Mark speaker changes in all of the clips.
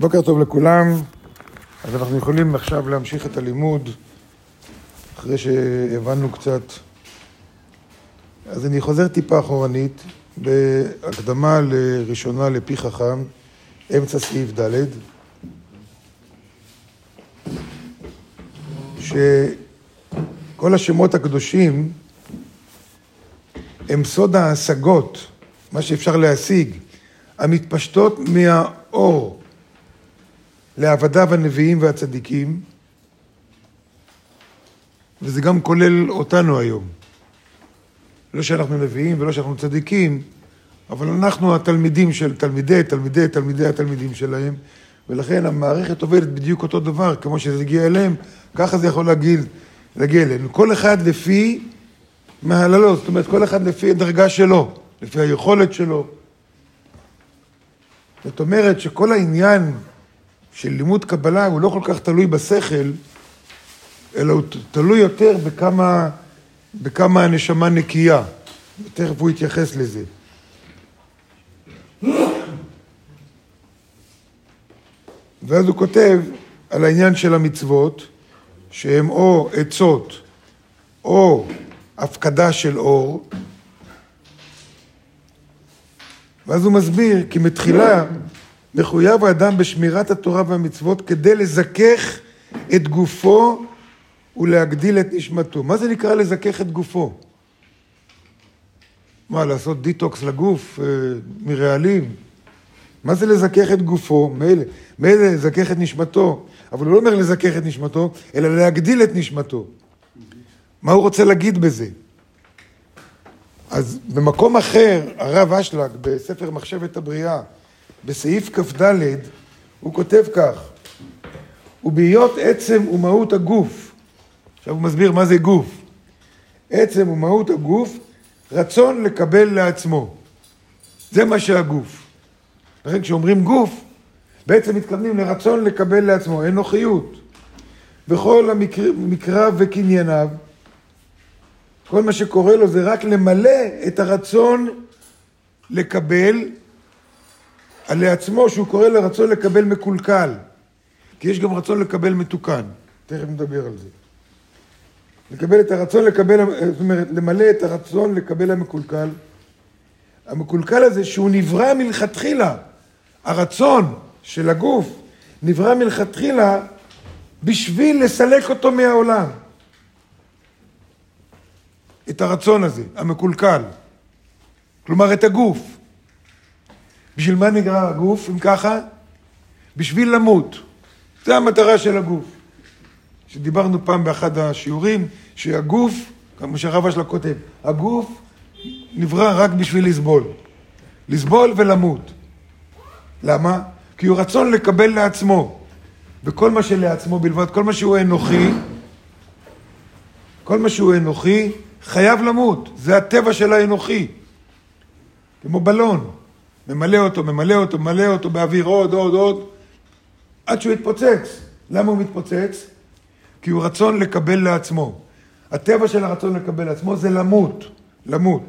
Speaker 1: בוקר טוב לכולם. אז אנחנו יכולים עכשיו להמשיך את הלימוד, אחרי שהבנו קצת. אז אני חוזר טיפה אחורנית, בהקדמה לראשונה לפי חכם, אמצע סעיף ד', שכל השמות הקדושים הם סוד ההשגות, מה שאפשר להשיג, המתפשטות מהאור לעבדיו הנביאים והצדיקים, וזה גם כולל אותנו היום. לא שאנחנו נביאים ולא שאנחנו צדיקים, אבל אנחנו התלמידים של תלמידי, תלמידי, תלמידי התלמידים שלהם, ולכן המערכת עובדת בדיוק אותו דבר, כמו שזה הגיע אליהם, ככה זה יכול להגיע, להגיע אלינו. כל אחד לפי מהללות, זאת אומרת, כל אחד לפי הדרגה שלו, לפי היכולת שלו. זאת אומרת שכל העניין של לימוד קבלה הוא לא כל כך תלוי בשכל, אלא הוא תלוי יותר בכמה, בכמה הנשמה נקייה. תכף הוא יתייחס לזה. ואז הוא כותב על העניין של המצוות, שהן או עצות או הפקדה של אור, ואז הוא מסביר כי מתחילה מחויב האדם בשמירת התורה והמצוות כדי לזכך את גופו ולהגדיל את נשמתו. מה זה נקרא לזכך את גופו? מה, לעשות דיטוקס לגוף אה, מרעלים? מה זה לזכך את גופו? מילא, לזכך את נשמתו, אבל הוא לא אומר לזכך את נשמתו, אלא להגדיל את נשמתו. מה הוא רוצה להגיד בזה? אז במקום אחר, הרב אשלג, בספר מחשבת הבריאה, בסעיף כ"ד, הוא כותב כך: ובהיות עצם ומהות הגוף, עכשיו הוא מסביר מה זה גוף, עצם ומהות הגוף, רצון לקבל לעצמו. זה מה שהגוף. לכן כשאומרים גוף, בעצם מתכוונים לרצון לקבל לעצמו, אנוכיות. וכל המקרא המקר... וקנייניו, כל מה שקורה לו זה רק למלא את הרצון לקבל לעצמו, שהוא קורא לרצון לקבל מקולקל. כי יש גם רצון לקבל מתוקן. תכף נדבר על זה. לקבל את הרצון לקבל, זאת אומרת, למלא את הרצון לקבל המקולקל. המקולקל הזה שהוא נברא מלכתחילה, הרצון של הגוף נברא מלכתחילה בשביל לסלק אותו מהעולם. את הרצון הזה, המקולקל. כלומר, את הגוף. בשביל מה נגרר הגוף, אם ככה? בשביל למות. זו המטרה של הגוף. שדיברנו פעם באחד השיעורים, שהגוף, כמו שהרב אשלה כותב, הגוף נברא רק בשביל לסבול. לסבול ולמות. למה? כי הוא רצון לקבל לעצמו. וכל מה שלעצמו בלבד, כל מה שהוא אנוכי, כל מה שהוא אנוכי, חייב למות. זה הטבע של האנוכי. כמו בלון. ממלא אותו, ממלא אותו, ממלא אותו באוויר עוד, עוד, עוד, עד שהוא יתפוצץ. למה הוא מתפוצץ? כי הוא רצון לקבל לעצמו. הטבע של הרצון לקבל לעצמו זה למות, למות.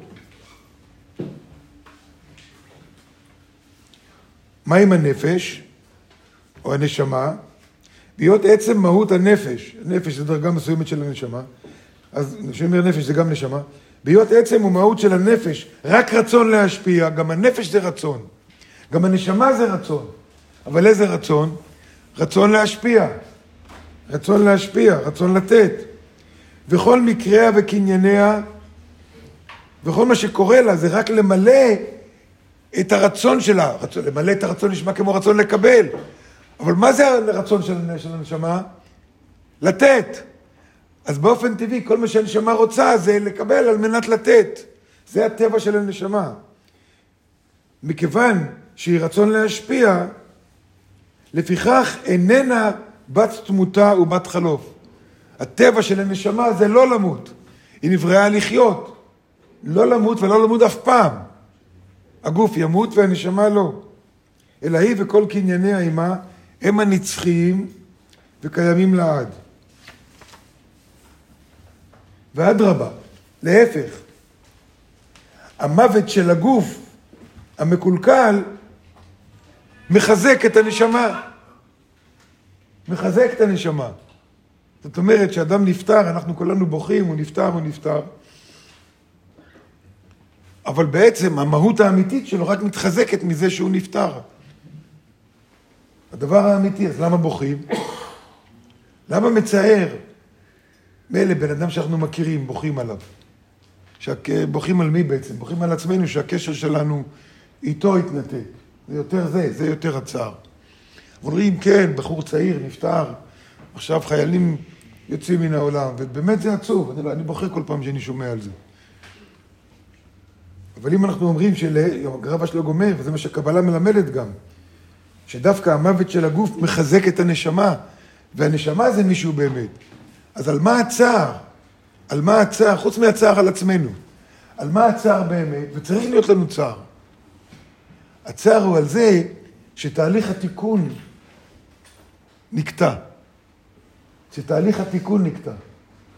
Speaker 1: מה עם הנפש, או הנשמה? להיות עצם מהות הנפש, נפש זה דרגה מסוימת של הנשמה, אז כשאומר נפש זה גם נשמה, בהיות עצם ומהות של הנפש, רק רצון להשפיע, גם הנפש זה רצון, גם הנשמה זה רצון, אבל איזה רצון? רצון להשפיע, רצון להשפיע, רצון לתת. וכל מקריה וקנייניה, וכל מה שקורה לה זה רק למלא את הרצון שלה. רצון, למלא את הרצון נשמע כמו רצון לקבל, אבל מה זה הרצון של, הנשמה? לתת. אז באופן טבעי כל מה שהנשמה רוצה זה לקבל על מנת לתת. זה הטבע של הנשמה. מכיוון שהיא רצון להשפיע, לפיכך איננה בת תמותה ובת חלוף. הטבע של הנשמה זה לא למות, היא נבראה לחיות. לא למות ולא למות אף פעם. הגוף ימות והנשמה לא. אלא היא וכל קנייניה עימה הם הנצחיים וקיימים לעד. ואדרבה, להפך, המוות של הגוף המקולקל מחזק את הנשמה. מחזק את הנשמה. זאת אומרת, כשאדם נפטר, אנחנו כולנו בוכים, הוא נפטר, הוא נפטר. אבל בעצם המהות האמיתית שלו רק מתחזקת מזה שהוא נפטר. הדבר האמיתי, אז למה בוכים? למה מצער? מילא בן אדם שאנחנו מכירים, בוכים עליו. שהק... בוכים על מי בעצם? בוכים על עצמנו שהקשר שלנו איתו התנתק. זה יותר זה, זה יותר הצער. אומרים, כן, בחור צעיר, נפטר, עכשיו חיילים יוצאים מן העולם, ובאמת זה עצוב, אני, לא, אני בוכה כל פעם שאני שומע על זה. אבל אם אנחנו אומרים שהגרבה שלו גומר, וזה מה שהקבלה מלמדת גם, שדווקא המוות של הגוף מחזק את הנשמה, והנשמה זה מישהו באמת. אז על מה הצער? על מה הצער? חוץ מהצער על עצמנו. על מה הצער באמת? וצריך להיות לנו צער. הצער הוא על זה שתהליך התיקון נקטע. שתהליך התיקון נקטע.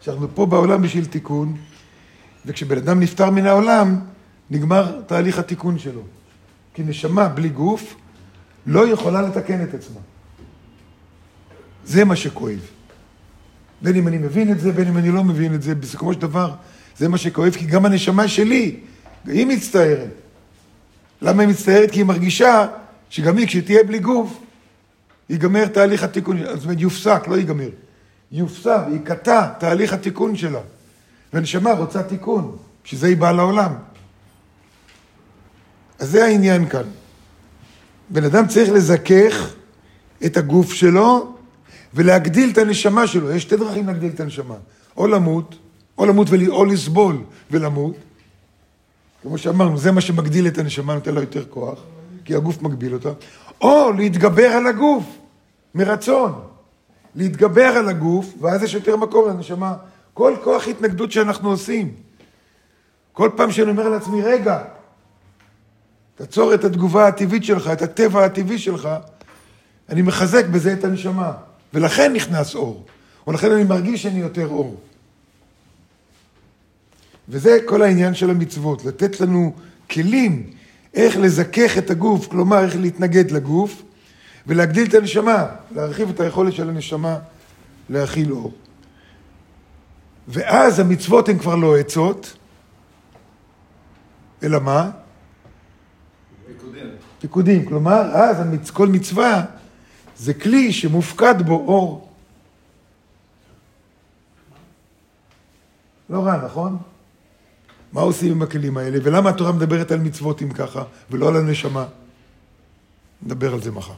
Speaker 1: שאנחנו פה בעולם בשביל תיקון, וכשבן אדם נפטר מן העולם, נגמר תהליך התיקון שלו. כי נשמה בלי גוף לא יכולה לתקן את עצמה. זה מה שכואב. בין אם אני מבין את זה, בין אם אני לא מבין את זה, בסיכומו של דבר, זה מה שכואב, כי גם הנשמה שלי, היא מצטערת. למה היא מצטערת? כי היא מרגישה שגם היא, כשתהיה בלי גוף, ייגמר תהליך התיקון, זאת אומרת, יופסק, לא ייגמר. יופסק, ייקטע תהליך התיקון שלה. והנשמה רוצה תיקון, בשביל זה היא באה לעולם. אז זה העניין כאן. בן אדם צריך לזכך את הגוף שלו ולהגדיל את הנשמה שלו. יש שתי דרכים להגדיל את הנשמה. או למות, או למות ול... או לסבול ולמות. כמו שאמרנו, זה מה שמגדיל את הנשמה, נותן לה יותר כוח, כי הגוף מגביל אותה. או להתגבר על הגוף, מרצון. להתגבר על הגוף, ואז יש יותר מקום לנשמה. כל כוח התנגדות שאנחנו עושים. כל פעם שאני אומר לעצמי, רגע, תעצור את התגובה הטבעית שלך, את הטבע הטבעי שלך, אני מחזק בזה את הנשמה. ולכן נכנס אור. ולכן אני מרגיש שאני יותר אור. וזה כל העניין של המצוות, לתת לנו כלים איך לזכך את הגוף, כלומר איך להתנגד לגוף, ולהגדיל את הנשמה, להרחיב את היכולת של הנשמה להכיל אור. ואז המצוות הן כבר לא עצות, אלא מה?
Speaker 2: פיקודים.
Speaker 1: פיקודים. כלומר, אז המצ... כל מצווה זה כלי שמופקד בו אור. לא רע, נכון? מה עושים עם הכלים האלה? ולמה התורה מדברת על מצוות אם ככה, ולא על הנשמה? נדבר על זה מחר.